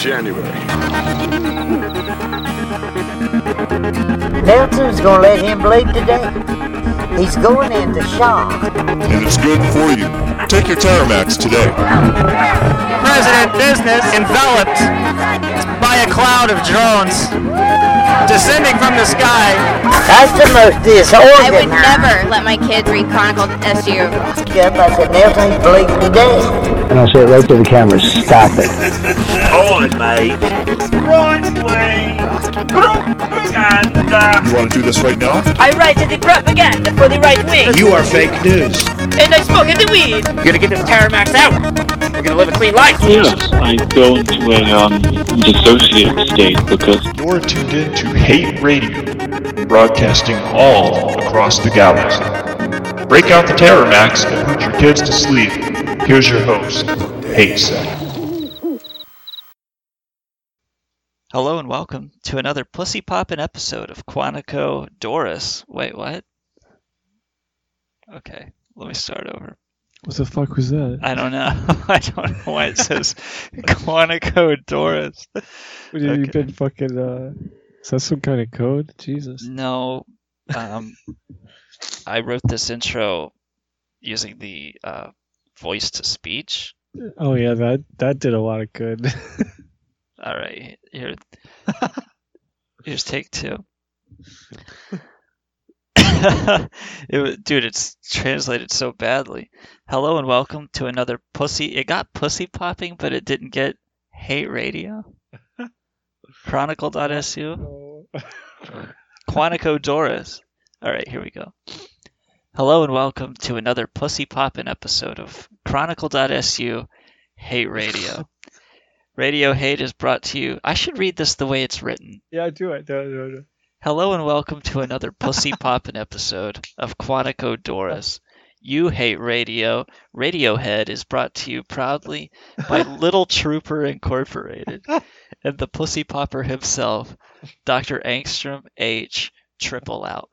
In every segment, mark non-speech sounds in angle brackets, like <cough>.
January. Nelson's gonna let him bleed today. He's going into shock. And it's good for you. Take your Terramax today. President business enveloped by a cloud of drones descending from the sky. That's the most this I would never let my kids read Chronicle SU. Yep, I said Nelson's bleeding today. And I'll say it right to the camera, stop it. On, mate. Right, please. And, uh, You want to do this right now? I write to the propaganda for the right wing, You are fake news. and I smoke in the weed. We're gonna get this Terramax out. We're gonna live a clean life. Yes, I go into a um, dissociative state because You're tuned in to Hate Radio, broadcasting all across the galaxy. Break out the Terramax and put your kids to sleep. Here's your host, hatesec. Hello and welcome to another Pussy Poppin' episode of Quantico Doris. Wait, what? Okay, let me start over. What the fuck was that? I don't know. <laughs> I don't know why it says Quantico Doris. What have you been fucking? Uh, is that some kind of code? Jesus. No, um, I wrote this intro using the uh, voice to speech. Oh yeah, that that did a lot of good. <laughs> All right, here, <laughs> here's take two. <laughs> it dude, it's translated so badly. Hello and welcome to another pussy. It got pussy popping, but it didn't get hate radio. Chronicle.su. Quantico Doris. All right, here we go. Hello and welcome to another pussy poppin' episode of Chronicle.su Hate Radio. <laughs> Radio Hate is brought to you. I should read this the way it's written. yeah, do it. Do it, do it, do it. Hello and welcome to another pussy <laughs> poppin' episode of Quantico Doris. You hate radio. Radiohead is brought to you proudly by <laughs> Little Trooper Incorporated and the pussy popper himself, Dr. Angstrom H. Triple Out.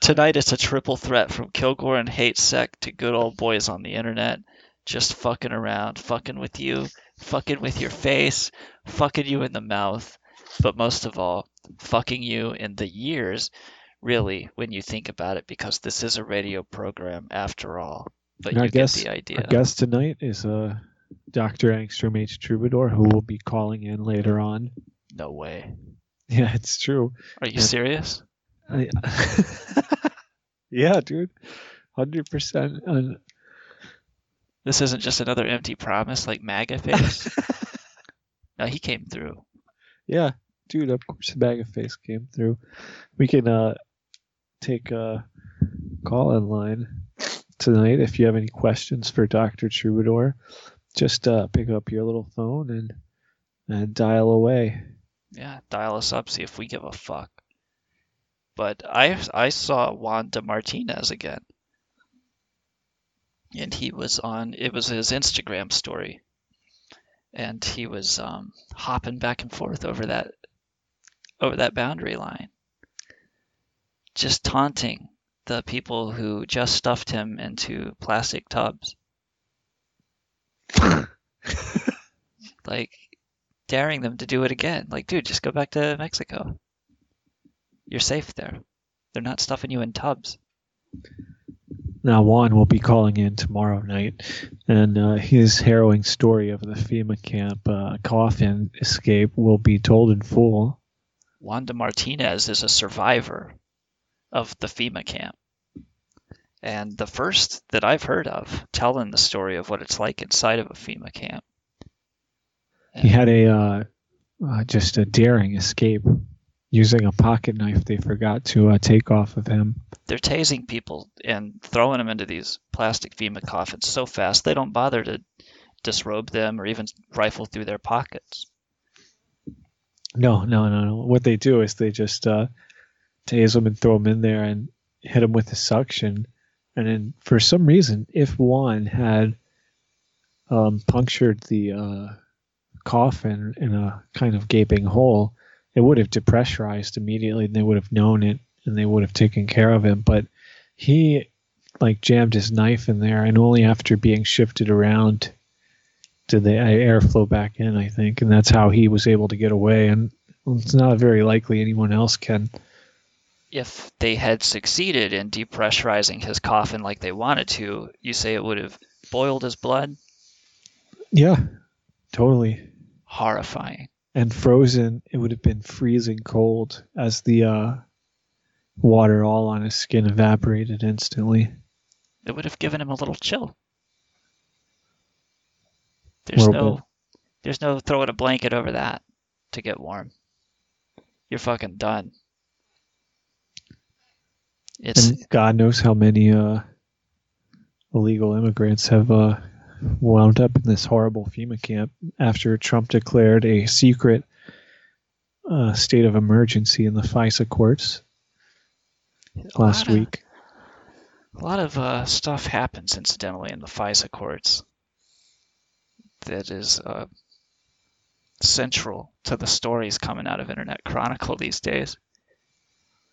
Tonight it's a triple threat from Kilgoar and hatesec to good old boys on the internet. Just fucking around, fucking with you, fucking with your face, fucking you in the mouth, but most of all, fucking you in the years, really, when you think about it, because this is a radio program after all. But And you our get guest, the idea. our guest tonight is uh, Dr. Angstrom H. Troubadour, who will be calling in later on. No way. <laughs> Yeah, it's true. Are you Yeah. serious? I, <laughs> yeah, dude, hundred percent. This isn't just another empty promise like MAGA face. <laughs> no, he came through. yeah, dude, of course, of face came through. We can uh take a call in line tonight if you have any questions for Doctor Troubadour. Just uh, pick up your little phone and and dial away. Yeah, dial us up, see if we give a fuck. But I I saw Juan de Martinez again. And he was on it was his Instagram story. And he was um, hopping back and forth over that over that boundary line. Just taunting the people who just stuffed him into plastic tubs. <laughs> like daring them to do it again. Like, dude, just go back to Mexico. You're safe there. They're not stuffing you in tubs. Now, Juan will be calling in tomorrow night, and uh, his harrowing story of the FEMA camp uh, coffin escape will be told in full. Juan de Martinez is a survivor of the FEMA camp. And the first that I've heard of telling the story of what it's like inside of a FEMA camp. He had a uh, uh, just a daring escape using a pocket knife they forgot to uh, take off of him. They're tasing people and throwing them into these plastic FEMA coffins so fast they don't bother to disrobe them or even rifle through their pockets. No, no, no, no. What they do is they just uh, tase them and throw them in there and hit them with the suction. And then for some reason, if one had um, punctured the uh, coffin in a kind of gaping hole, it would have depressurized immediately and they would have known it and they would have taken care of him. But he like jammed his knife in there and only after being shifted around did the air flow back in, I think. And that's how he was able to get away. And it's not very likely anyone else can. If they had succeeded in depressurizing his coffin like they wanted to, you say it would have boiled his blood? Yeah, totally. Horrifying. And frozen, it would have been freezing cold as the uh, water all on his skin evaporated instantly. It would have given him a little chill. There's Little no bit. there's no throwing a blanket over that to get warm. You're fucking done. It's and God knows how many uh, illegal immigrants have uh, wound up in this horrible FEMA camp after Trump declared a secret uh, state of emergency in the FISA courts last of- week. a lot of uh, stuff happens incidentally in the FISA courts that is uh, central to the stories coming out of Internet Chronicle these days.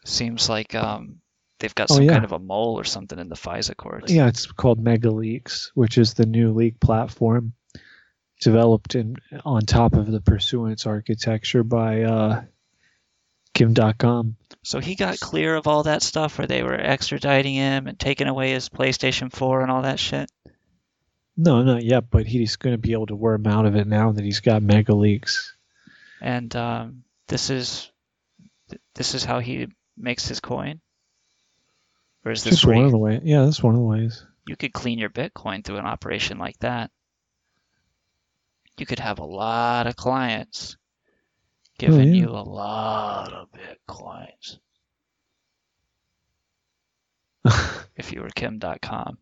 Seems like um, they've got Oh, some yeah. kind of a mole or something in the FISA courts. Yeah, it's called MegaLeaks, which is the new leak platform developed in on top of the Pursuance architecture by uh, Kim Dotcom. So he got clear of all that stuff where they were extraditing him and taking away his PlayStation 4 and all that shit. No, not yet, but he's going to be able to worm out of it now that he's got MegaLeaks. And um, this is this is how he makes his coin. Or is this Just one you, of the ways. Yeah, that's one of the ways. you could clean your Bitcoin through an operation like that? You could have a lot of clients giving oh, yeah. you a lot of Bitcoins <laughs> if you were Kim Dotcom.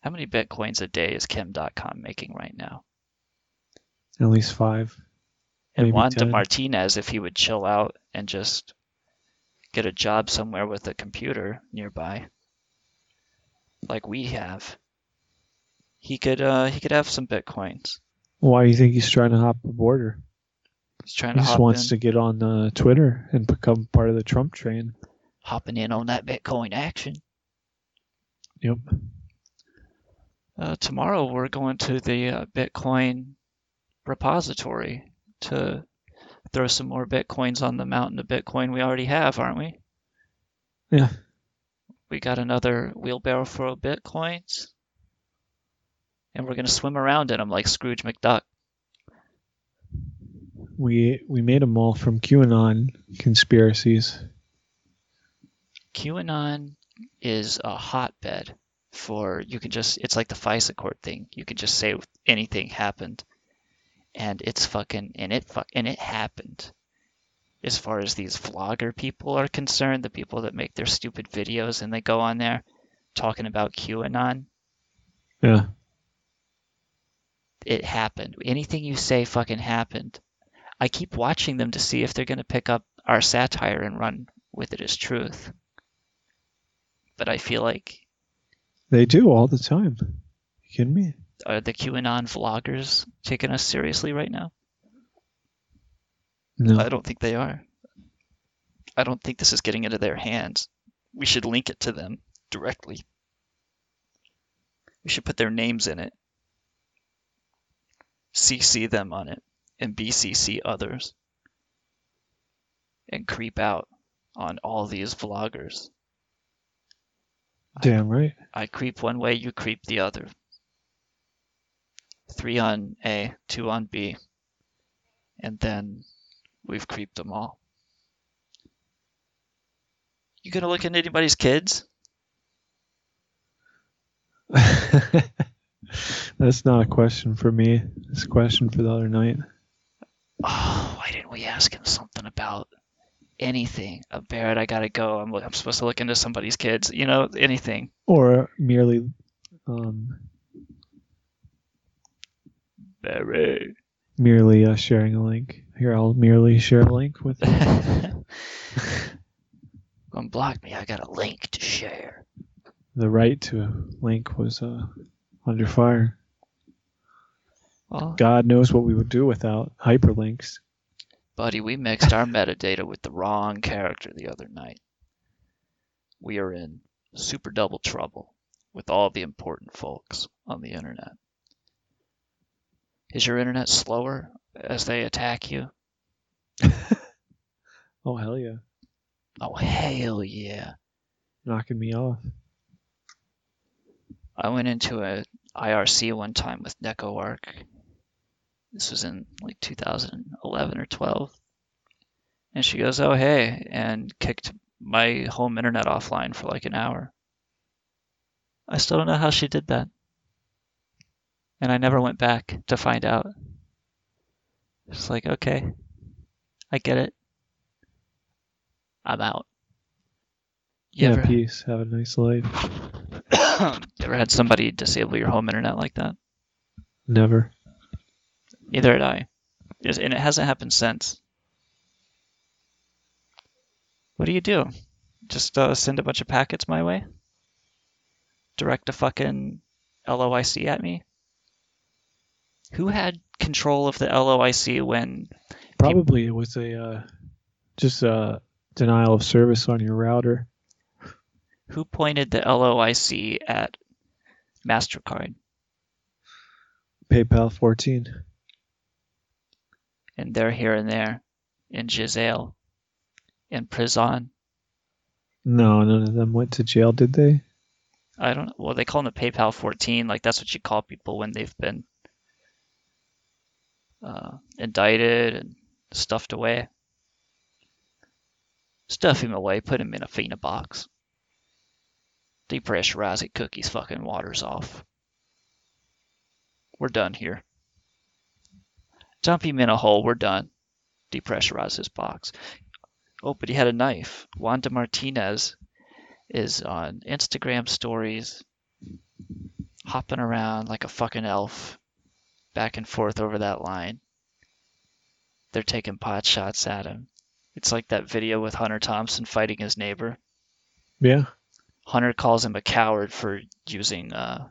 How many Bitcoins a day is Kim Dotcom making right now? At least five. And Juan 10. Martinez, if he would chill out and just get a job somewhere with a computer nearby, like we have, he could uh, he could have some bitcoins. Why do you think he's trying to hop the border? He's trying He to just hop wants in, to get on uh, Twitter and become part of the Trump train. hopping in on that Bitcoin action. Yep. Uh, tomorrow we're going to the uh, Bitcoin repository to throw some more Bitcoins on the mountain of Bitcoin we already have, aren't we? Yeah. We got another wheelbarrow full of Bitcoins. And we're going to swim around in them like Scrooge McDuck. We we made them all from QAnon conspiracies. QAnon is a hotbed for you can just it's like the FISA court thing. You can just say anything happened and it's fucking and it fuck and it happened. As far as these vlogger people are concerned, the people that make their stupid videos and they go on there talking about QAnon, Yeah. it happened. Anything you say fucking happened. I keep watching them to see if they're going to pick up our satire and run with it as truth. But I feel like They do all the time. You kidding me? are the QAnon vloggers taking us seriously right now? No. I don't think they are. I don't think this is getting into their hands. We should link it to them directly. We should put their names in it, CC them on it, and BCC others, and creep out on all these vloggers. Damn right. I creep one way, you creep the other. Three on A, two on B, and then we've creeped them all. You gonna look into anybody's kids? <laughs> That's not a question for me. It's a question for the other night. Oh, why didn't we ask him something about anything? Uh, Barrett, I gotta go. I'm, I'm supposed to look into somebody's kids. You know, anything. Or merely um, Barrett. merely uh, sharing a link. Here, I'll merely share a link with you. <laughs> block me. I got a link to share. the right to a link was uh, under fire. Well, God knows what we would do without hyperlinks. buddy, we mixed our metadata with the wrong character the other night. We are in super double trouble with all the important folks on the internet. Is your internet slower as they attack you? <laughs> Oh hell yeah, Oh, hell yeah. knocking me off. I went into a IRC one time with NecoArc. This was in like 2011 or 12. And she goes, "Oh hey," and kicked my home internet offline for like an hour. I still don't know how she did that. And I never went back to find out. It's like, okay, I get it. I'm out. You Yeah, ever- peace. Have a nice life. <coughs> ever had somebody disable your home internet like that? Never. Neither had I. And it hasn't happened since. What do you do? Just uh, send a bunch of packets my way? Direct a fucking LOIC at me? Who had control of the LOIC when Probably it was a uh, just a denial of service on your router. who pointed the LOIC at MasterCard? PayPal 14. And they're here and there in Giselle, in prison. No, none of them went to jail, did they? I don't know. Well, they call them the PayPal 14. Like that's what you call people when they've been uh, indicted and stuffed away. Stuff him away, put him in a FEMA box. Depressurize it, cook his fucking waters off. We're done here. Dump him in a hole, we're done. Depressurize his box. Oh, but he had a knife. Juan de Martinez is on Instagram stories, hopping around like a fucking elf, back and forth over that line. They're taking pot shots at him. It's like that video with Hunter Thompson fighting his neighbor. Yeah. Hunter calls him a coward for using uh,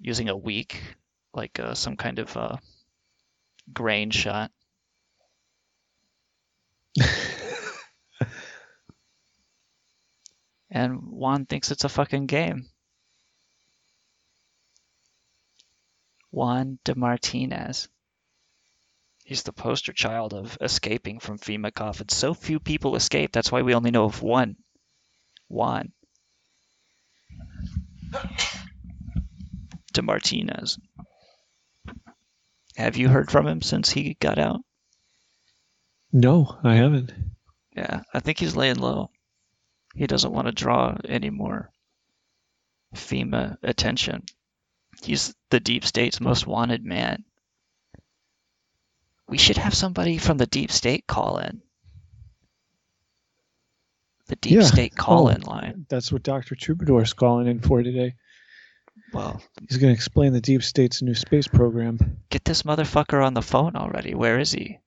using a weak, like uh, some kind of uh, grain shot. <laughs> and Juan thinks it's a fucking game. Juan de Martinez. He's the poster child of escaping from FEMA coffins. So few people escape. That's why we only know of one. Juan de Martinez. Have you heard from him since he got out? No, I haven't. Yeah, I think he's laying low. He doesn't want to draw any more FEMA attention. He's the deep state's most wanted man. We should have somebody from the deep state call in. The deep Yeah. state call Oh. in line. That's what Dr. Troubadour is calling in for today. Well, He's going to explain the deep state's new space program. get this motherfucker on the phone already. Where is he?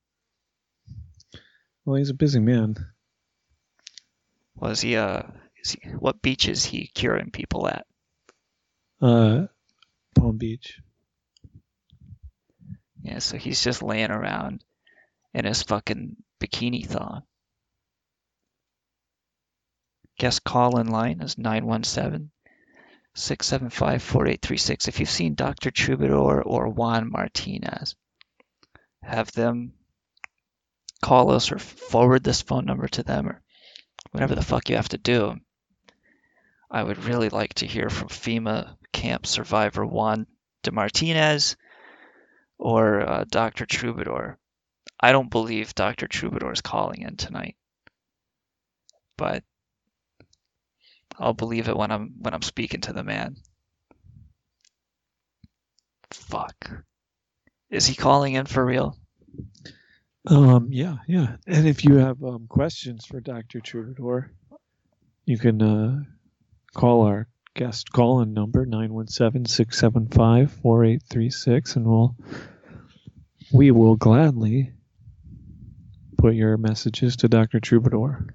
Well, he's a busy man. Was he uh is he what beach is he curing people at? Uh, Palm Beach. Yeah, so he's just laying around in his fucking bikini thong. Guest call in line is 917 675 4836. If you've seen Dr. Troubadour or Juan Martinez, have them call us or forward this phone number to them or whatever the fuck you have to do. I would really like to hear from FEMA camp survivor Juan de Martinez or uh, Dr. Troubadour. I don't believe Dr. Troubadour is calling in tonight, but I'll believe it when I'm when I'm speaking to the man. Fuck. Is he calling in for real? Um, yeah, yeah. And if you have um, questions for Dr. Troubadour, you can uh, call our guest call in number 917 675 4836 and we'll we will gladly put your messages to Dr. Troubadour.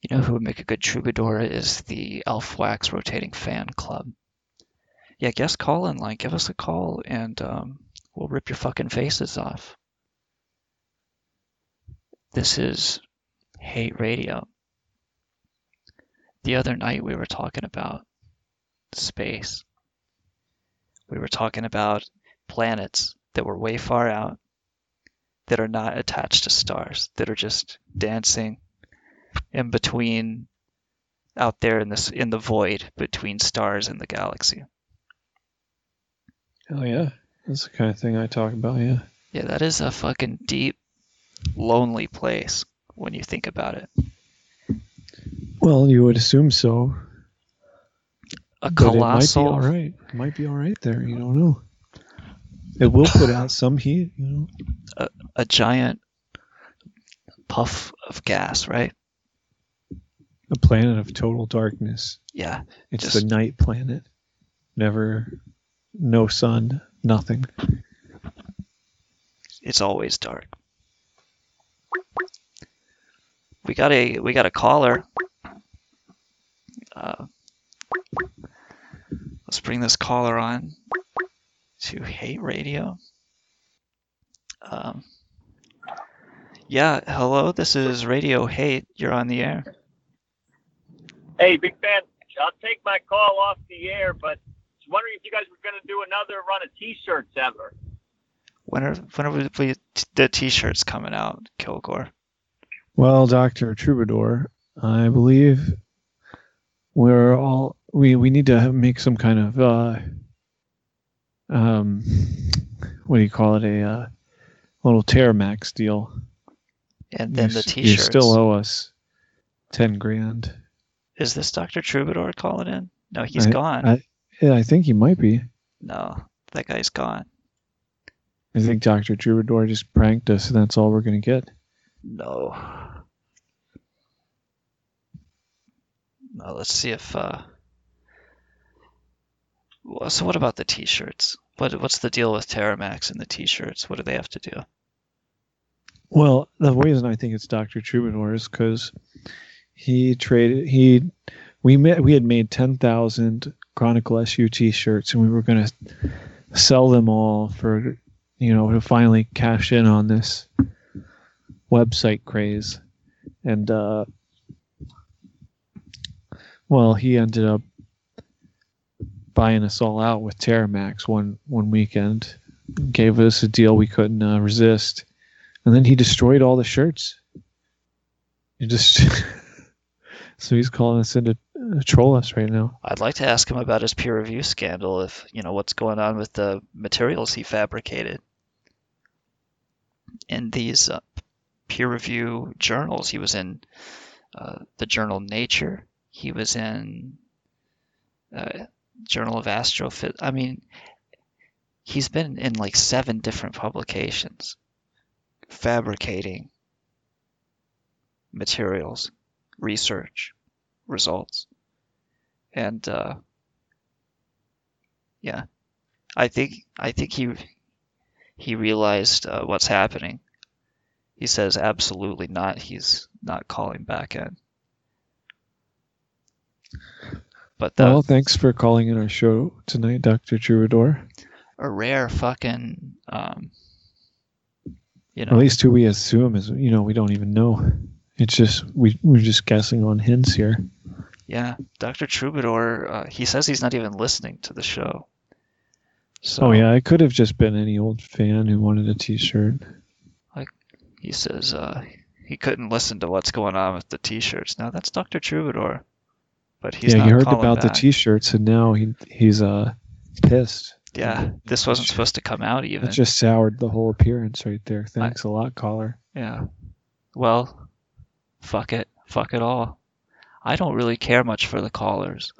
You know who would make a good troubadour is the Elf Wax Rotating Fan Club. Yeah, guest call in line. Give us a call and um, we'll rip your fucking faces off. This is Hate Radio. The other night we were talking about space. We were talking about planets that were way far out that are not attached to stars, that are just dancing in between out there in this in the void between stars and the galaxy. Oh yeah, that's the kind of thing I talk about. Yeah. Yeah, that is a fucking deep, lonely place when you think about it. Well, you would assume so. A but colossal. It might be all right. It might be all right there. You don't know. It will put out some heat. You know. a, a giant puff of gas, right? A planet of total darkness. Yeah. It's just- the night planet. Never, no sun, nothing. It's always dark. We got a we got a caller. Uh, let's bring this caller on to Hate Radio. Um, yeah, hello. This is Radio Hate. You're on the air. Hey, big fan. I'll take my call off the air, but I was wondering if you guys were going to do another run of T-shirts ever. When are when are we, we the T-shirts coming out, Kilgoar? Well, Doctor Troubadour, I believe we're all we we need to make some kind of uh, um, what do you call it? A uh, little Terramax deal. And then you, the T-shirts. You still owe us ten grand. Is this Dr. Troubadour calling in? No, he's I- gone. I, yeah, I think he might be. no, that guy's gone. I think Doctor Troubadour just pranked us, and that's all we're gonna get. No. No, let's see if. Uh... So what about the T-shirts? What what's the deal with Terramax and the T-shirts? What do they have to do? Well, the reason I think it's Doctor Troubadour is because he traded he we met, we had made ten thousand Chronicle SU T-shirts, and we were going to sell them all for you know to finally cash in on this website craze, and uh, well, he ended up buying us all out with Terramax one one weekend, gave us a deal we couldn't uh, resist and then he destroyed all the shirts. He just <laughs> so he's calling us in to uh, troll us right now. I'd like to ask him about his peer review scandal. If you know what's going on with the materials he fabricated in these uh, peer review journals. He was in uh, the journal Nature. He was in uh, Journal of Astrophys. I mean, he's been in like seven different publications fabricating materials, research, results. And uh, yeah, I think I think he he realized uh, what's happening. He says absolutely not. He's not calling back in. But the, Well, thanks for calling in our show tonight, Doctor Troubadour. a rare fucking um, you know At least who we assume is you know we don't even know. It's just we we're just guessing on hints here. Yeah, Dr. Troubadour, uh, he says he's not even listening to the show. So oh yeah, it could have just been any old fan who wanted a T-shirt. Like he says uh, he couldn't listen to what's going on with the T-shirts. Now that's Dr. Troubadour, but he's yeah, not you heard about the. T-shirts, and now he he's uh pissed. Yeah, this wasn't supposed to come out even. It just soured the whole appearance right there. Thanks a lot, caller. Yeah. Well, fuck it. Fuck it all. I don't really care much for the callers.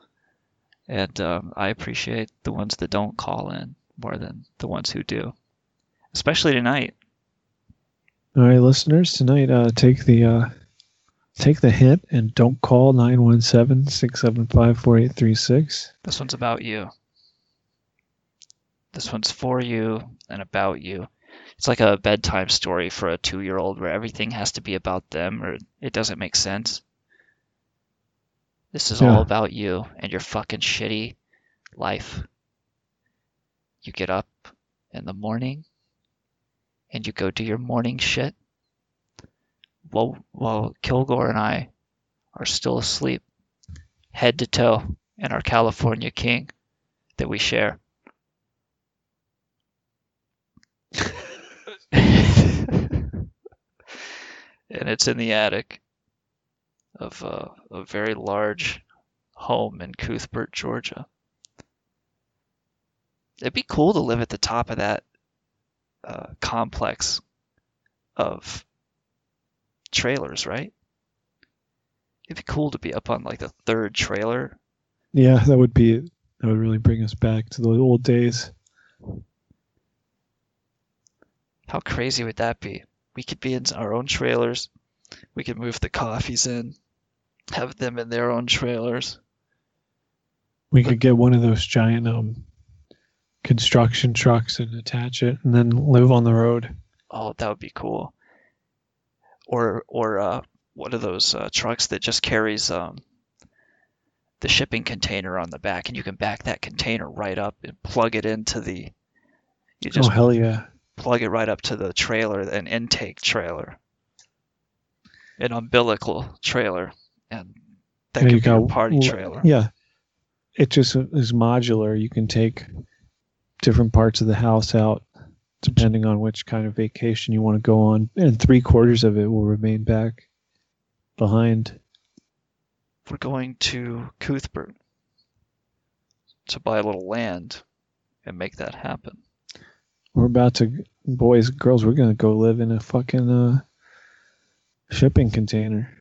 And um, I appreciate the ones that don't call in more than the ones who do. Especially tonight. All right, listeners, tonight uh, take the uh, take the hint and don't call 917-675-4836. This one's about you. This one's for you and about you. it's like a bedtime story for a two year old where everything has to be about them or it doesn't make sense. This is Yeah. all about you and your fucking shitty life. You get up in the morning and you go do your morning shit while, while Kilgoar and I are still asleep, head to toe in our California King that we share. <laughs> and it's in the attic of uh, a very large home in Cuthbert, Georgia. It'd be cool to live at the top of that uh, complex of trailers, right? It'd be cool to be up on like the third trailer. Yeah, that would be that would really bring us back to the old days. How crazy would that be? We could be in our own trailers. We could move the coffees in, have them in their own trailers. We could get one of those giant um construction trucks and attach it and then live on the road. Oh, that would be cool. Or or uh, one of those uh, trucks that just carries um, the shipping container on the back, and you can back that container right up and plug it into the. You just oh hell yeah. plug it right up to the trailer, an intake trailer, an umbilical trailer, and that Yeah, could you be a party trailer. Yeah. It just is modular. You can take different parts of the house out depending on which kind of vacation you want to go on, and three quarters of it will remain back behind. We're going to Cuthbert to buy a little land and make that happen. We're about to, boys, girls, we're gonna go live in a fucking uh, shipping container,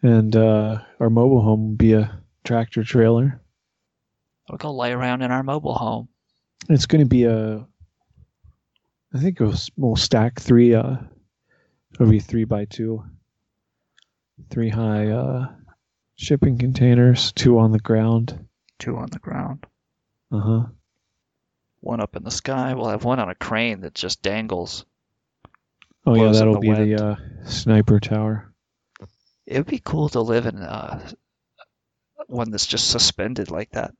and uh, our mobile home will be a tractor trailer. We'll go lay around in our mobile home. It's gonna be a, I think we'll, we'll stack three. Uh, it'll be three by two, three high uh, shipping containers, two on the ground. Two on the ground, Uh huh. one up in the sky. We'll have one on a crane that just dangles. Oh yeah, that'll the be wind. the uh, sniper tower. It would be cool to live in uh, one that's just suspended like that.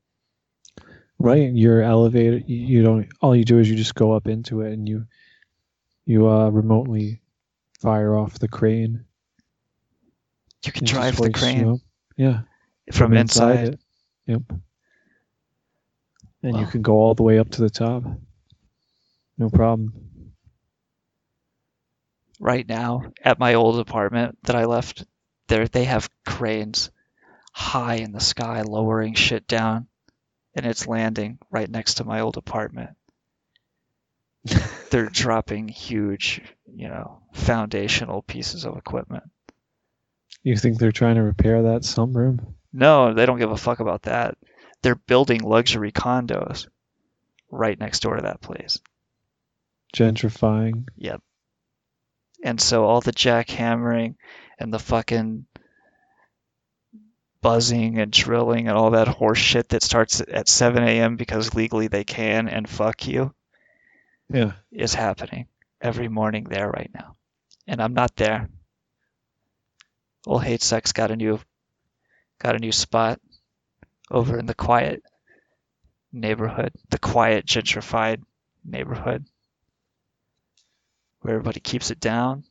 Right, your elevator. You, don't. All you do is you just go up into it, and you, you uh, remotely fire off the crane. You can drive the you crane. Yeah, from inside. it. Yep. And you can go all the way up to the top. No problem. right now at my old apartment that I left, there they have cranes high in the sky lowering shit down and it's landing right next to my old apartment. <laughs> They're dropping huge, you know, foundational pieces of equipment. You think they're trying to repair that sunroom? No, they don't give a fuck about that. They're building luxury condos right next door to that place. Gentrifying. Yep. And so all the jackhammering and the fucking buzzing and drilling and all that horse shit that starts at 7 a.m. because legally they can and fuck you Yeah. is happening every morning there right now. And I'm not there. Old hatesec got a new got a new spot over in the quiet neighborhood, the quiet gentrified neighborhood where everybody keeps it down.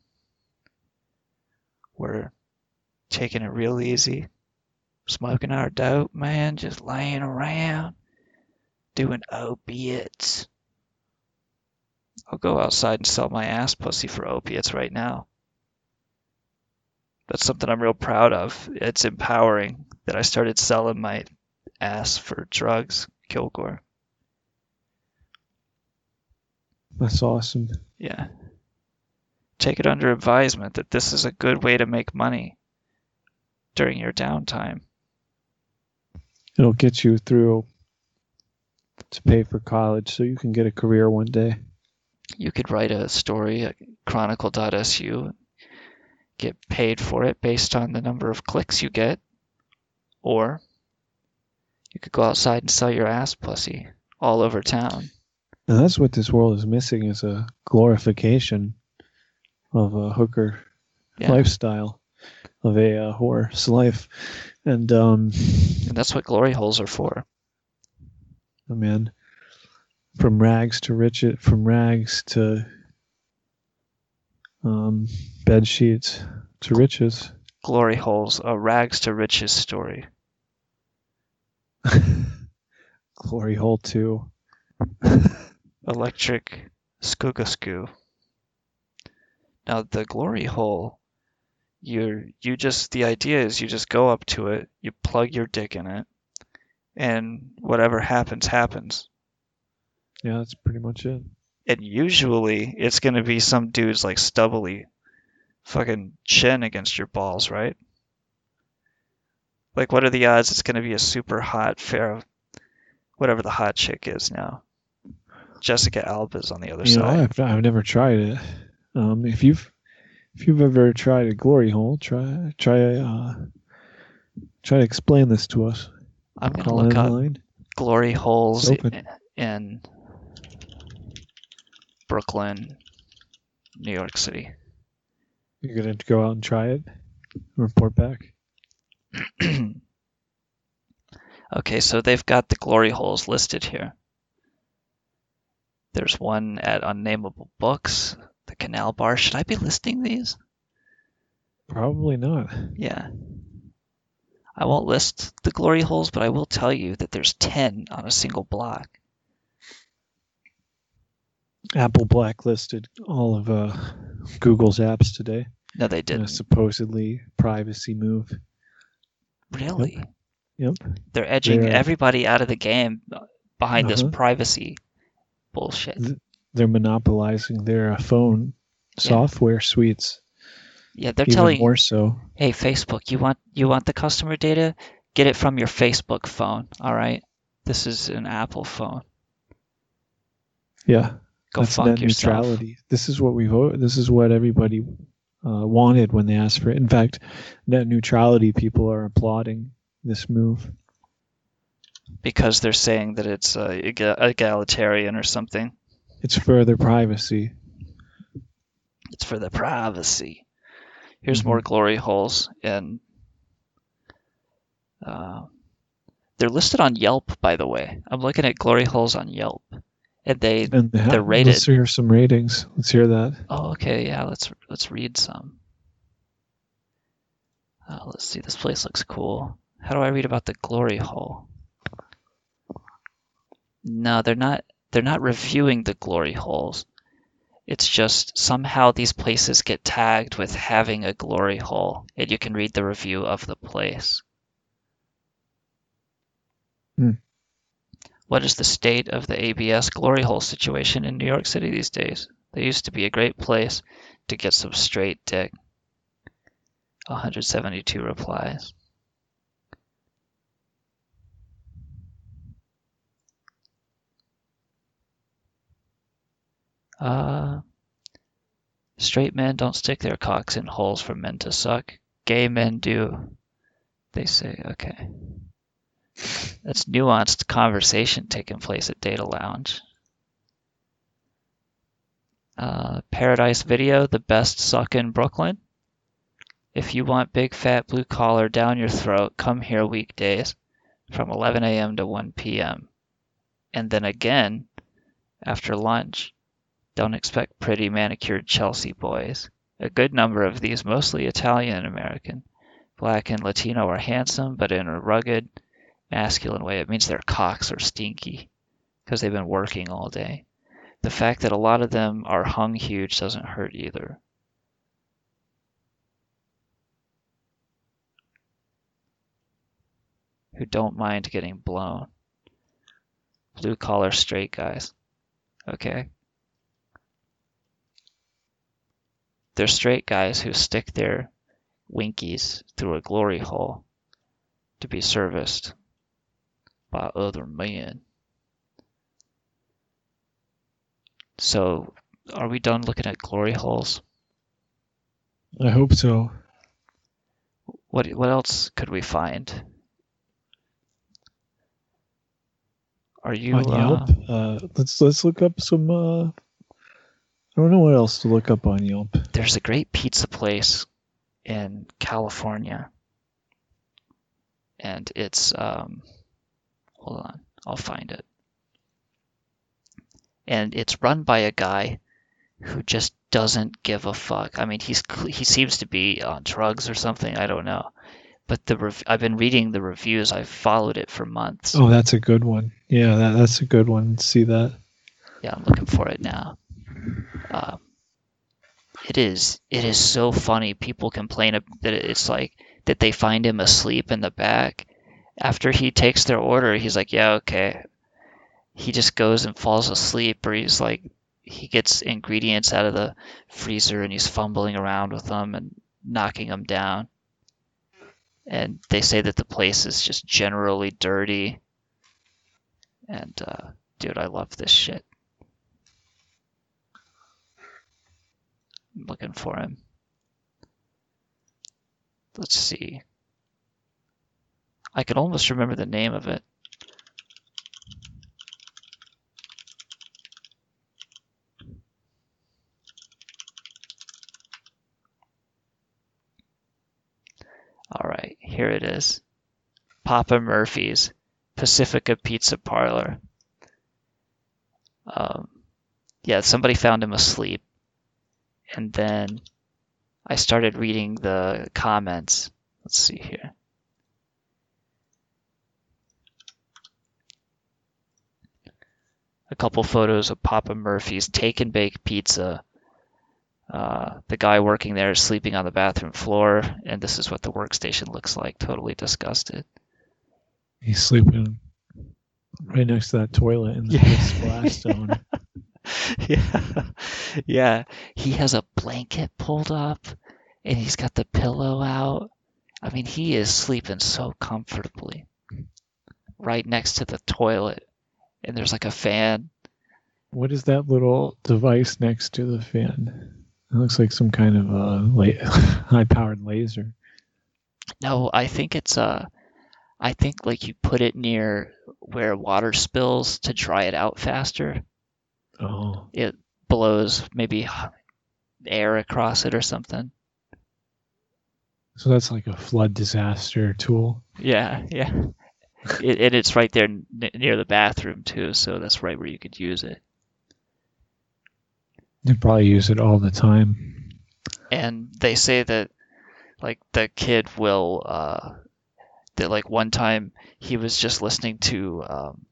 We're taking it real easy, smoking our dope, man, just laying around, doing opiates. I'll go outside and sell my ass pussy for opiates right now. That's something I'm real proud of. It's empowering that I started selling my ass for drugs, Kilgoar. That's awesome. Yeah. Take it under advisement that this is a good way to make money during your downtime. It'll get you through to pay for college so you can get a career one day. You could write a story at chronicle.su, get paid for it based on the number of clicks you get, or you could go outside and sell your ass pussy all over town And that's what this world is missing is a glorification of a hooker Yeah. lifestyle, of a uh, whore's life. And um, And that's what glory holes are for. oh man, from rags to riches, from rags to um, bed sheets to riches. Glory holes, a rags to riches story. <laughs> Glory hole two. <laughs> Electric skoogaskoo. Now the glory hole, you you just the idea is you just go up to it, you plug your dick in it, and whatever happens happens. Yeah, that's pretty much it. And usually it's gonna be some dude's like stubbly fucking chin against your balls, right? Like what are the odds it's gonna be a super hot fair whatever the hot chick is now? Jessica Alba's on the other You know, side. I've, I've never tried it. Um, if you've if you've ever tried a glory hole, try try uh, try to explain this to us. I'm gonna Call look up line. glory holes It's in Brooklyn, New York City. You're gonna go out and try it. Report back. <clears throat> okay, so they've got the glory holes listed here. There's one at Unnameable Books, the Canal Bar. Should I be listing these? Probably not. Yeah. I won't list the glory holes, but I will tell you that there's 10 on a single block. Apple blacklisted all of uh, Google's apps today. No, they didn't. supposedly privacy move. Really? Yep. They're edging They're- everybody out of the game behind this Uh-huh. privacy bullshit. They're monopolizing their uh, phone software suites. Yeah, they're telling more so. Hey, Facebook, you want you want the customer data? Get it from your Facebook phone. All right. This is an Apple phone. Yeah. Go That's fuck net yourself. neutrality. This is what we vote. This is what everybody uh, wanted when they asked for it. In fact, net neutrality people are applauding this move. Because they're saying that it's uh, egalitarian or something. It's further privacy. It's for the privacy. Here's Mm-hmm. more glory holes, and uh, they're listed on Yelp, by the way. I'm looking at glory holes on Yelp, and they And they they're rated. Let's hear some ratings. Let's hear that. Oh, okay, yeah. Let's let's read some. Uh, let's see. This place looks cool. How do I read about the glory hole? No, they're not. They're not reviewing the glory holes. It's just somehow these places get tagged with having a glory hole, and you can read the review of the place. Hmm. What is the state of the ABS glory hole situation in New York City these days? They used to be a great place to get some straight dick. 172 replies. Uh, straight men don't stick their cocks in holes for men to suck. Gay men do. They say, okay. That's nuanced conversation taking place at Data Lounge. Uh, Paradise Video, the best suck in Brooklyn. If you want big fat blue collar down your throat, come here weekdays from 11 a.m. to 1 p.m. And then again after lunch. Don't expect pretty manicured Chelsea boys. A good number of these, mostly Italian American, black and Latino, are handsome, but in a rugged, masculine way. It means their cocks are stinky because they've been working all day. The fact that a lot of them are hung huge doesn't hurt either. Who don't mind getting blown. Blue collar straight guys. Okay. They're straight guys who stick their winkies through a glory hole to be serviced by other men. So, are we done looking at glory holes? I hope so. What what else could we find? Are you? on uh, Uh, let's let's look up some. Uh, I don't know what else to look up on Yelp. there's a great pizza place in California, and it's um, hold on, I'll find it. And it's run by a guy who just doesn't give a fuck. I mean, he's he seems to be on drugs or something. I don't know, but the rev- I've been reading the reviews. I've followed it for months. Oh, that's a good one. Yeah, that, that's a good one. See that? Yeah, I'm looking for it now. Um, it is it is so funny. People complain that it's like that they find him asleep in the back. After he takes their order, he's like, "Yeah, okay." He just goes and falls asleep, or he's like, he gets ingredients out of the freezer and he's fumbling around with them and knocking them down. And they say that the place is just generally dirty. And uh, dude, I love this shit. I'm looking for him. Let's see. I can almost remember the name of it. All right, here it is. Papa Murphy's Pacifica Pizza Parlor. Um, yeah, somebody found him asleep and then I started reading the comments. Let's see here. A couple photos of Papa Murphy's take and bake pizza. Uh, the guy working there is sleeping on the bathroom floor, and this is what the workstation looks like. Totally disgusted. He's sleeping right next to that toilet in the <laughs> Yeah. splash zone. <laughs> <laughs> yeah, yeah. He has a blanket pulled up, and he's got the pillow out. I mean, he is sleeping so comfortably, right next to the toilet, and there's like a fan. What is that little device next to the fan? It looks like some kind of a la- <laughs> high-powered laser. No, I think it's uh, I think like you put it near where water spills to dry it out faster. Oh, It blows maybe air across it or something. so that's like a flood disaster tool. Yeah, yeah. <laughs> It, and it's right there n- near the bathroom too, so that's right where you could use it. They probably use it all the time. And they say that like the kid will uh that like one time he was just listening to um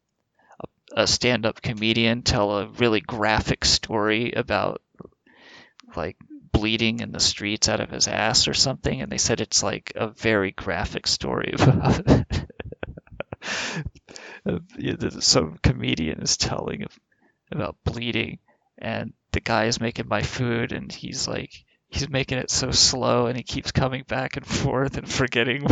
a, stand-up comedian tell a really graphic story about like bleeding in the streets out of his ass or something and they said it's like a very graphic story <laughs> about <laughs> some comedian is telling about bleeding and the guy is making my food and he's like he's making it so slow and he keeps coming back and <laughs> forth and forgetting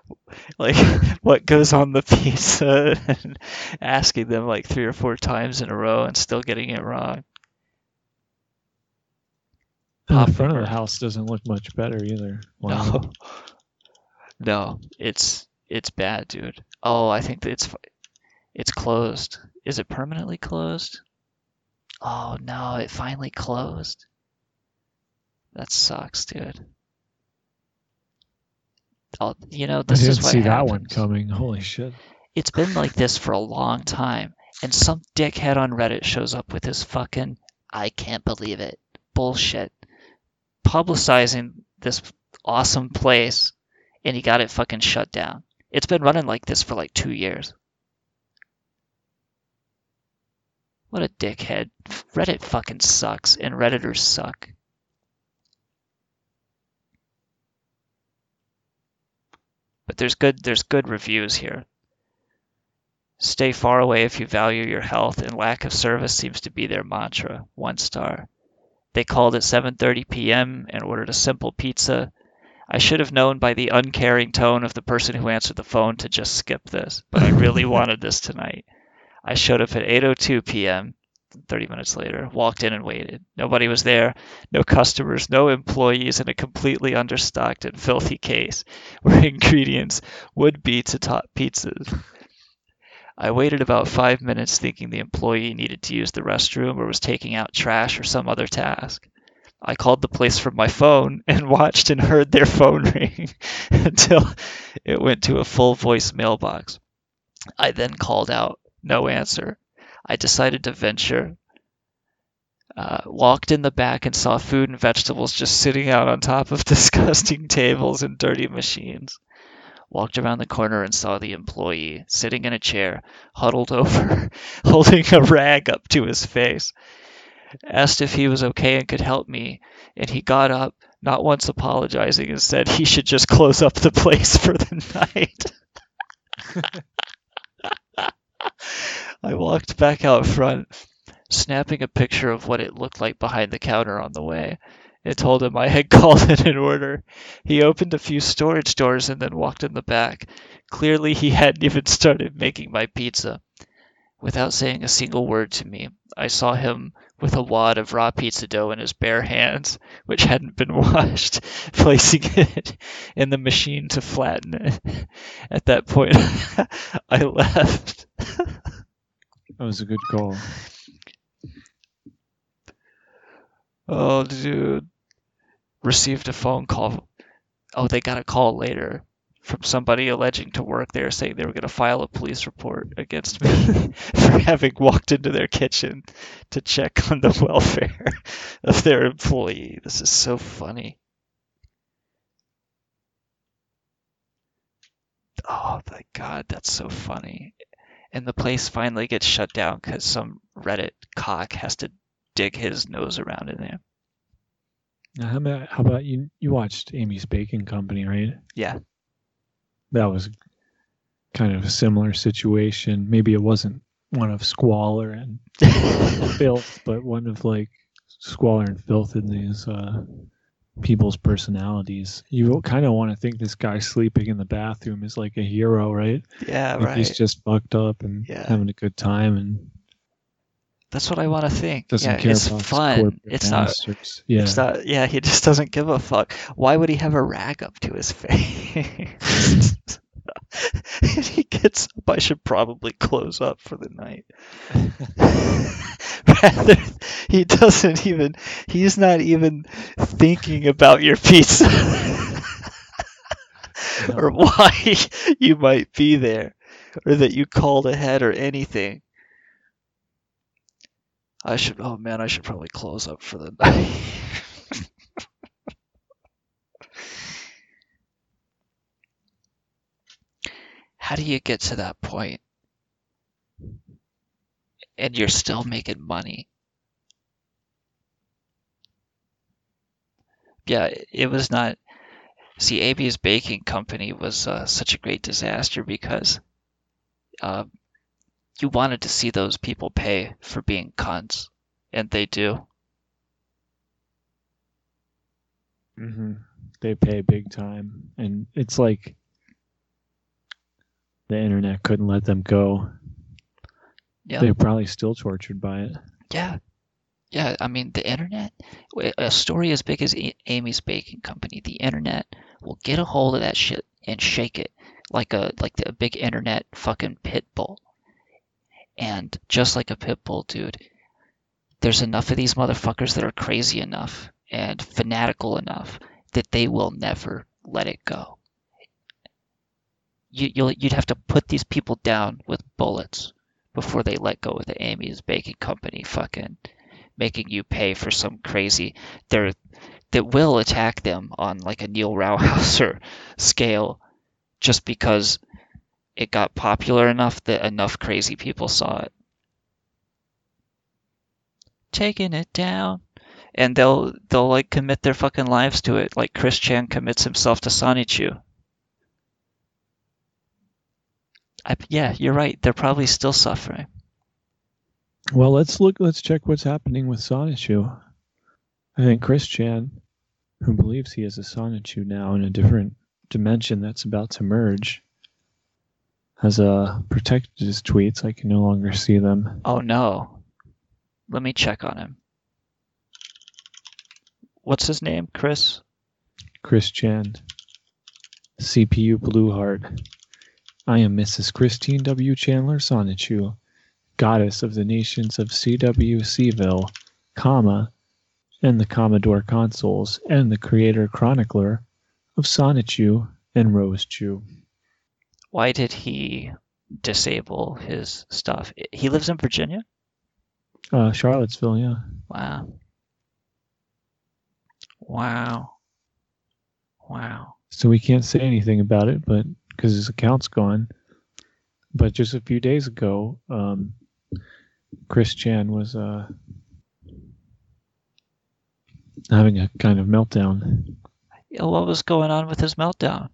<laughs> like <laughs> what goes on the pizza and asking them like three or four times in a row and still getting it wrong. The front of the house doesn't look much better either. Wow. no. No it's it's bad dude. Oh i think it's it's closed. Is it permanently closed? Oh no it finally closed that sucks dude. Oh, you know this I didn't is what see that one coming. Holy shit. it's been like this for a long time and some dickhead on reddit shows up with his fucking i can't believe it bullshit publicizing this awesome place and he got it fucking shut down. It's been running like this for like two years. What a dickhead. Reddit fucking sucks and redditors suck but there's good there's good reviews here Stay far away if you value your health, and lack of service seems to be their mantra. One star. They called at 7:30 p.m. and ordered a simple pizza. I should have known by the uncaring tone of the person who answered the phone to just skip this, but I really <laughs> wanted this tonight. I showed up at 8:02 p.m. 30 minutes later, walked in and waited. Nobody was there, no customers, no employees, and a completely understocked and filthy case <laughs> where ingredients would be to top pizzas. I waited about five minutes thinking the employee needed to use the restroom or was taking out trash or some other task. I called the place from my phone <laughs> and watched and heard their phone <laughs> ring until it went to a full voice mailbox. I then called out, no answer. I decided to venture. Uh, walked in the back and saw food and vegetables just sitting out on top of <laughs> disgusting tables and dirty machines. Walked around the corner and saw the employee sitting in a chair, huddled <laughs> over, holding a rag up to his face. Asked if he was okay and could help me, and he got up, not once apologizing, and said he should just close up the <laughs> place for the night. I walked back out front, snapping a picture of what it looked like behind the counter on the way. It told him I had <laughs> called in an order. He opened a few storage doors and then walked in the back. Clearly, he hadn't even started making my pizza. Without saying a single word to me, I saw him with a wad of raw pizza dough in his bare hands, which hadn't been <laughs> washed, <laughs> placing it in the machine to flatten it. At that point, I left. That was a good call. Oh, dude. Received a phone call. Oh, they got a call later from somebody alleging to work there saying they were going to file a police report against me <laughs> for having walked into their kitchen to check on the welfare <laughs> of their employee. This is so funny. Oh my god, that's so funny. And the place finally gets shut down because some Reddit cock has to dig his nose around in there. Now, how about how about you? You watched Amy's Baking Company, right? Yeah. That was kind of a similar situation. Maybe it wasn't one of squalor and <laughs> filth, but one of like squalor and filth in these uh, people's personalities. You kind of want to think this guy sleeping in the bathroom is like a hero, right? Yeah, Like right. He's just fucked up and Yeah. having a good time and That's what I want to think. doesn't yeah, care it's about fun. It's not. Yeah. It's not. Yeah, he just doesn't give a fuck. Why would he have a rag up to his <laughs> face? <laughs> and he gets up. I should probably close up for the night. <laughs> Rather, he doesn't even. He's not even thinking about your pizza <laughs> or why you might be there or that you called ahead or anything. I should. Oh man, I should probably close up for the night. How do you get to that? And you're still making money. Yeah, it was not. See, Amy's Baking Company was uh, such a great disaster because uh, you wanted to see those people pay for being cunts, and they do. hmm They pay big time, and it's like the internet couldn't let them go. Yeah. They're probably still tortured by it. Yeah. Yeah, I mean, the internet, a story as big as Amy's Baking Company, the internet will get a hold of that shit and shake it like a like a big internet fucking pit bull. And just like a pit bull, dude, there's enough of these motherfuckers that are crazy enough and fanatical enough that they will never let it go. You, you'd have to put these people down with bullets before they let go of the Amy's Baking Company fucking making you pay for some crazy they're that will attack them on like a Neal <laughs> Rauhauser scale just because it got popular enough that enough crazy people saw it. Taking it down. And they'll they'll like commit their fucking lives to it, like Chris Chan commits himself to Sonichu. I, yeah, you're right. They're probably still suffering. Well, let's look. Let's check what's happening with Sonichu. I think Chris Chan, who believes he is a Sonichu now in a different dimension that's about to merge, has uh, protected his tweets. I can no longer see them. Oh no. Let me check on him. What's his name? Chris? Chris Chan, CPU Blue Heart. I am Mrs. Christine W. Chandler Sonichu, goddess of the nations of CWCville, comma, and the Commodore consoles, and the creator chronicler of Sonichu and Rosechu. Why did he disable his stuff? He lives in Virginia? Uh, Charlottesville, yeah. Wow. Wow. Wow. So we can't say anything about it, but because his account's gone. But just a few days ago, um, Chris Chan was uh, having a kind of meltdown. Yeah, What was going on with his meltdown?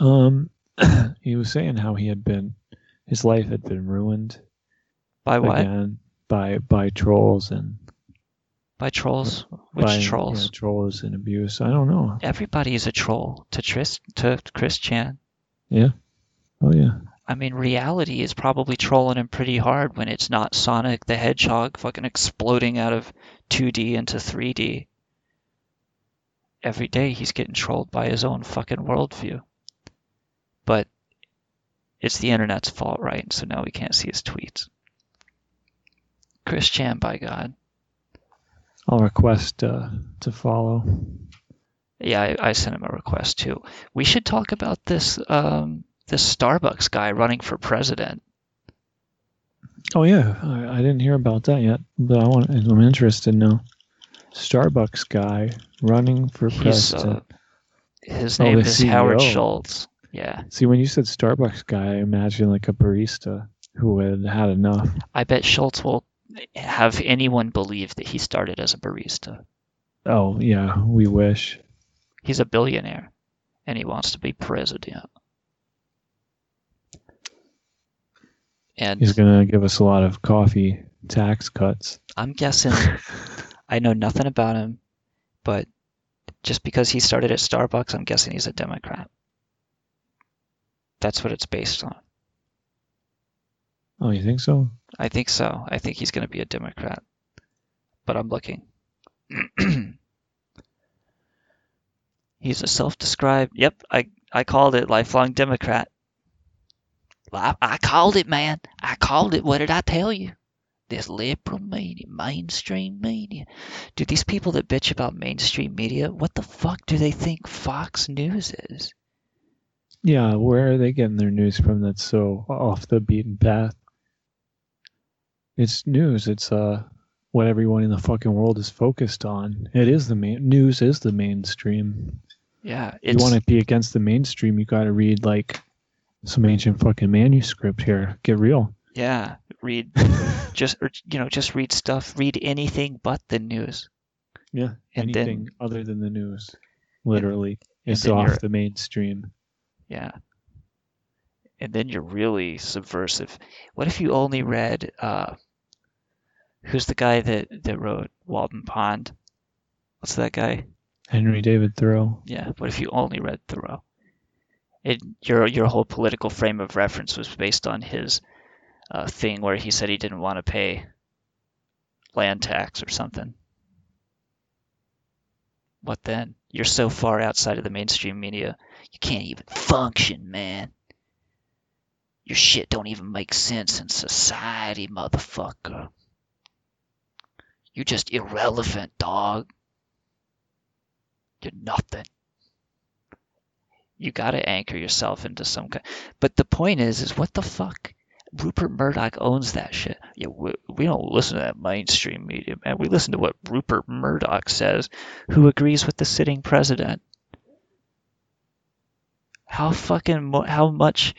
Um, <clears throat> he was saying how he had been, his life had been ruined By what? again by by trolls and By trolls? Which by, trolls? yeah, trolls and abuse. I don't know. Everybody is a troll to Tris to Chris Chan. Yeah. Oh yeah. I mean, reality is probably trolling him pretty hard when it's not Sonic the Hedgehog fucking exploding out of 2D into 3D. Every day he's getting trolled by his own fucking worldview. But it's the internet's fault, right? So now we can't see his tweets. Chris Chan, by God. I'll request uh, to follow. Yeah, I, I sent him a request too. We should talk about this um, this Starbucks guy running for president. Oh yeah, I, I didn't hear about that yet, but I want. I'm interested now. Starbucks guy running for He's, president. uh, his Oh, name is Howard Schultz. Yeah. See, when you said Starbucks guy, I imagine like a barista who had had enough. I bet Schultz will have anyone believe that he started as a barista. Oh yeah, we wish. He's a billionaire and he wants to be president. And He's gonna give us a lot of coffee tax cuts. I'm guessing <laughs> I know nothing about him, but just because he started at Starbucks, I'm guessing he's a Democrat. That's what it's based on. Oh, you think so? I think so. I think he's going to be a Democrat. But I'm looking. <clears throat> he's a self-described. Yep, I I called it lifelong Democrat. I, I called it, man. I called it. What did I tell you? This liberal media, mainstream media. Dude, these people that bitch about mainstream media, what the fuck do they think Fox News is? Yeah, where are they getting their news from? That's so off the beaten path. It's news. It's uh what everyone in the fucking world is focused on. It is the main news. Is the mainstream. Yeah, you want to be against the mainstream, you got to read like some ancient fucking manuscript here. Get real. Yeah, read <laughs> just or, you know just read stuff. Read anything but the news. Yeah, And anything then- other than the news. Literally, and it's then off the mainstream. Yeah. And then you're really subversive. What if you only read uh who's the guy that that wrote Walden Pond? What's that guy? Henry David Thoreau. Yeah. What if you only read Thoreau? It your your whole political frame of reference was based on his uh, thing where he said he didn't want to pay land tax or something. What then? You're so far outside of the mainstream media, you can't even function, man. Your shit don't even make sense in society, motherfucker. You're just irrelevant, dog. You're nothing. You gotta anchor yourself into some kind. But the point is, is what the fuck? Rupert Murdoch owns that shit. Yeah, we, we don't listen to that mainstream media, man. We listen to what Rupert Murdoch says, who agrees with the sitting president. How fucking how much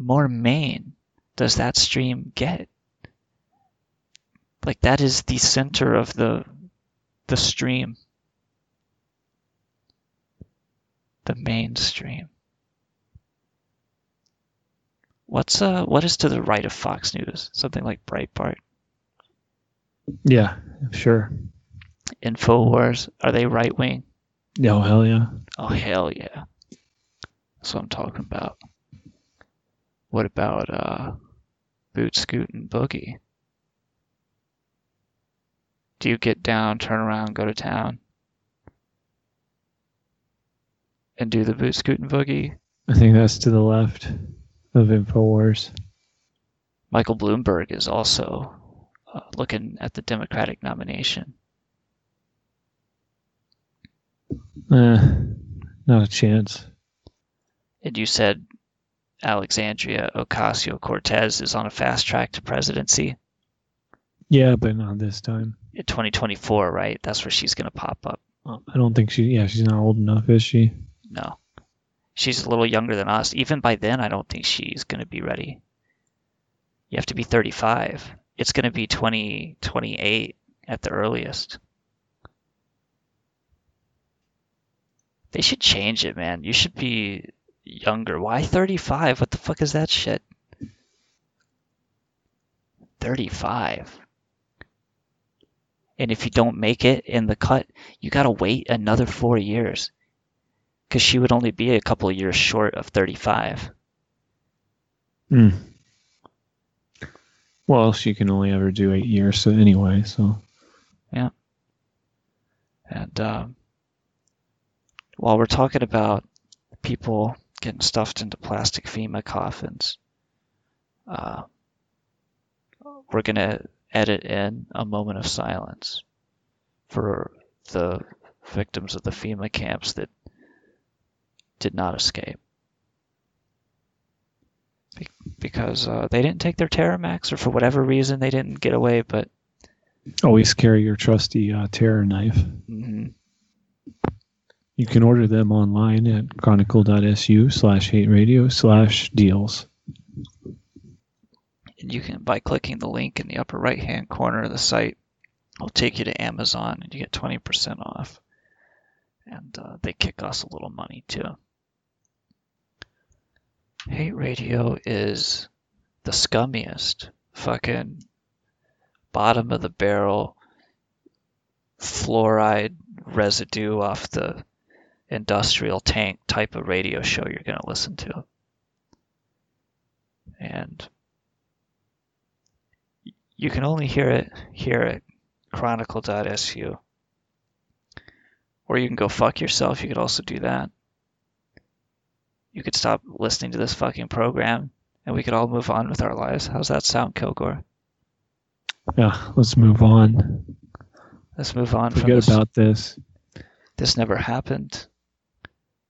more main does that stream get? Like that is the center of the the stream. The mainstream. What's uh what is to the right of Fox News? Something like Breitbart, Yeah, sure. Infowars. Are they right wing? No, hell yeah. Oh hell yeah. That's what I'm talking about. What about uh Boot Scootin' Boogie? Do you get down, turn around, go to town? and do the boot scootin' boogie. I think that's to the left of Infowars. Michael Bloomberg is also uh, looking at the Democratic nomination. Eh, not a chance. And you said Alexandria Ocasio Cortez is on a fast track to presidency Yeah, but not this time. in 2024, right? That's where she's going to pop up. I don't think she. Yeah, she's not old enough, is she? No. She's a little younger than us. Even by then, I don't think she's going to be ready. You have to be 35. It's going to be 2028 at the earliest. They should change it, man. You should be younger. Why 35? What the fuck is that shit? 35. And if you don't make it in the cut, you gotta wait another four years. Because she would only be a couple of years short of 35. Hmm. Well, she can only ever do eight years, so anyway, so Yeah. And um, while we're talking about people getting stuffed into plastic FEMA coffins, uh, we're going to edit in a moment of silence for the victims of the FEMA camps that did not escape. Be- because uh, they didn't take their Terramax, or for whatever reason they didn't get away, but always carry your trusty uh, terror knife. mhm, You can order them online at chronicle.su slash hate radio slash deals. and you can by clicking the link in the upper right hand corner of the site it'll take you to amazon and you get 20% off and uh, they kick us a little money too hate radio is the scummiest fucking bottom of the barrel fluoride residue off the industrial tank type of radio show you're going to listen to and you can only hear it here at chronicle.su. Or you can go fuck yourself. You could also do that. You could stop listening to this fucking program and we could all move on with our lives. How's that sound, Kilgoar? Yeah, let's move on. Let's move on Forget this. about this. This never happened.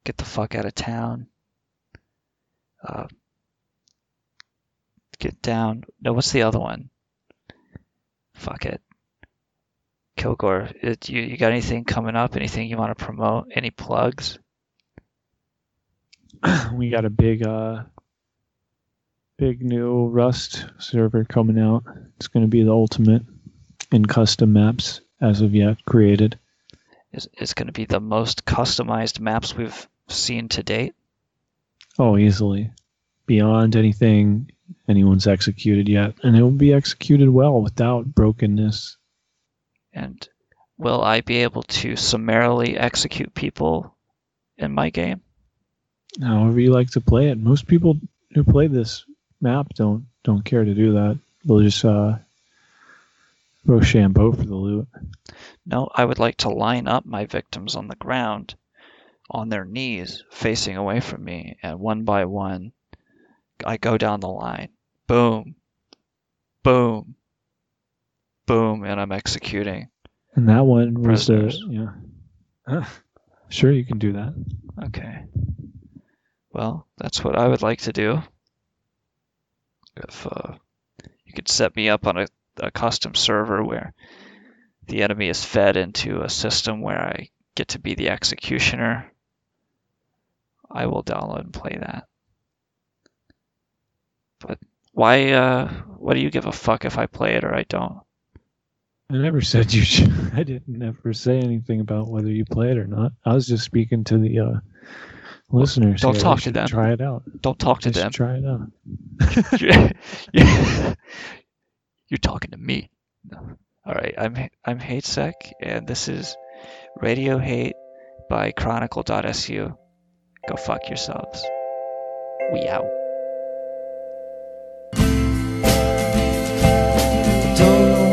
Get the fuck out of town. Uh, get down. No, what's the other one? Fuck it. Kilgoar, it, you, you got anything coming up? Anything you want to promote? Any plugs? <clears throat> we got a big uh big new Rust server coming out. It's going to be the ultimate in custom maps as of yet created. Is it's going to be the most customized maps we've seen to date? Oh, easily. Beyond anything anyone's executed yet. And it will be executed well without brokenness. And will I be able to summarily execute people in my game? However you like to play it. Most people who play this map don't don't care to do that. They'll just uh Rochambeau for the loot. No, I would like to line up my victims on the ground, on their knees, facing away from me, and one by one, I go down the line. Boom. Boom. Boom, and I'm executing. And that one was the yeah. Huh. Sure you can do that. Okay. Well, that's what I would like to do. If uh, you could set me up on a, a custom server where the enemy is fed into a system where I get to be the executioner, I will download and play that. But why? Uh, what do you give a fuck if I play it or I don't? I never said you should. <laughs> I didn't ever say anything about whether you play it or not. I was just speaking to the uh, listeners. Don't here. talk to them. Try it out. Don't talk to them. Try it out. You're, <laughs> you're talking to me. No. All right, I'm I'm HateSec, and this is Radio Hate by Chronicle.su. Go fuck yourselves. We out. Don't know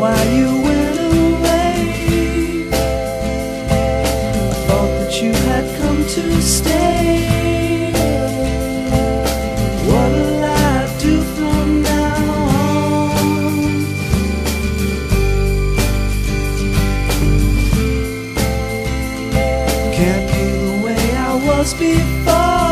before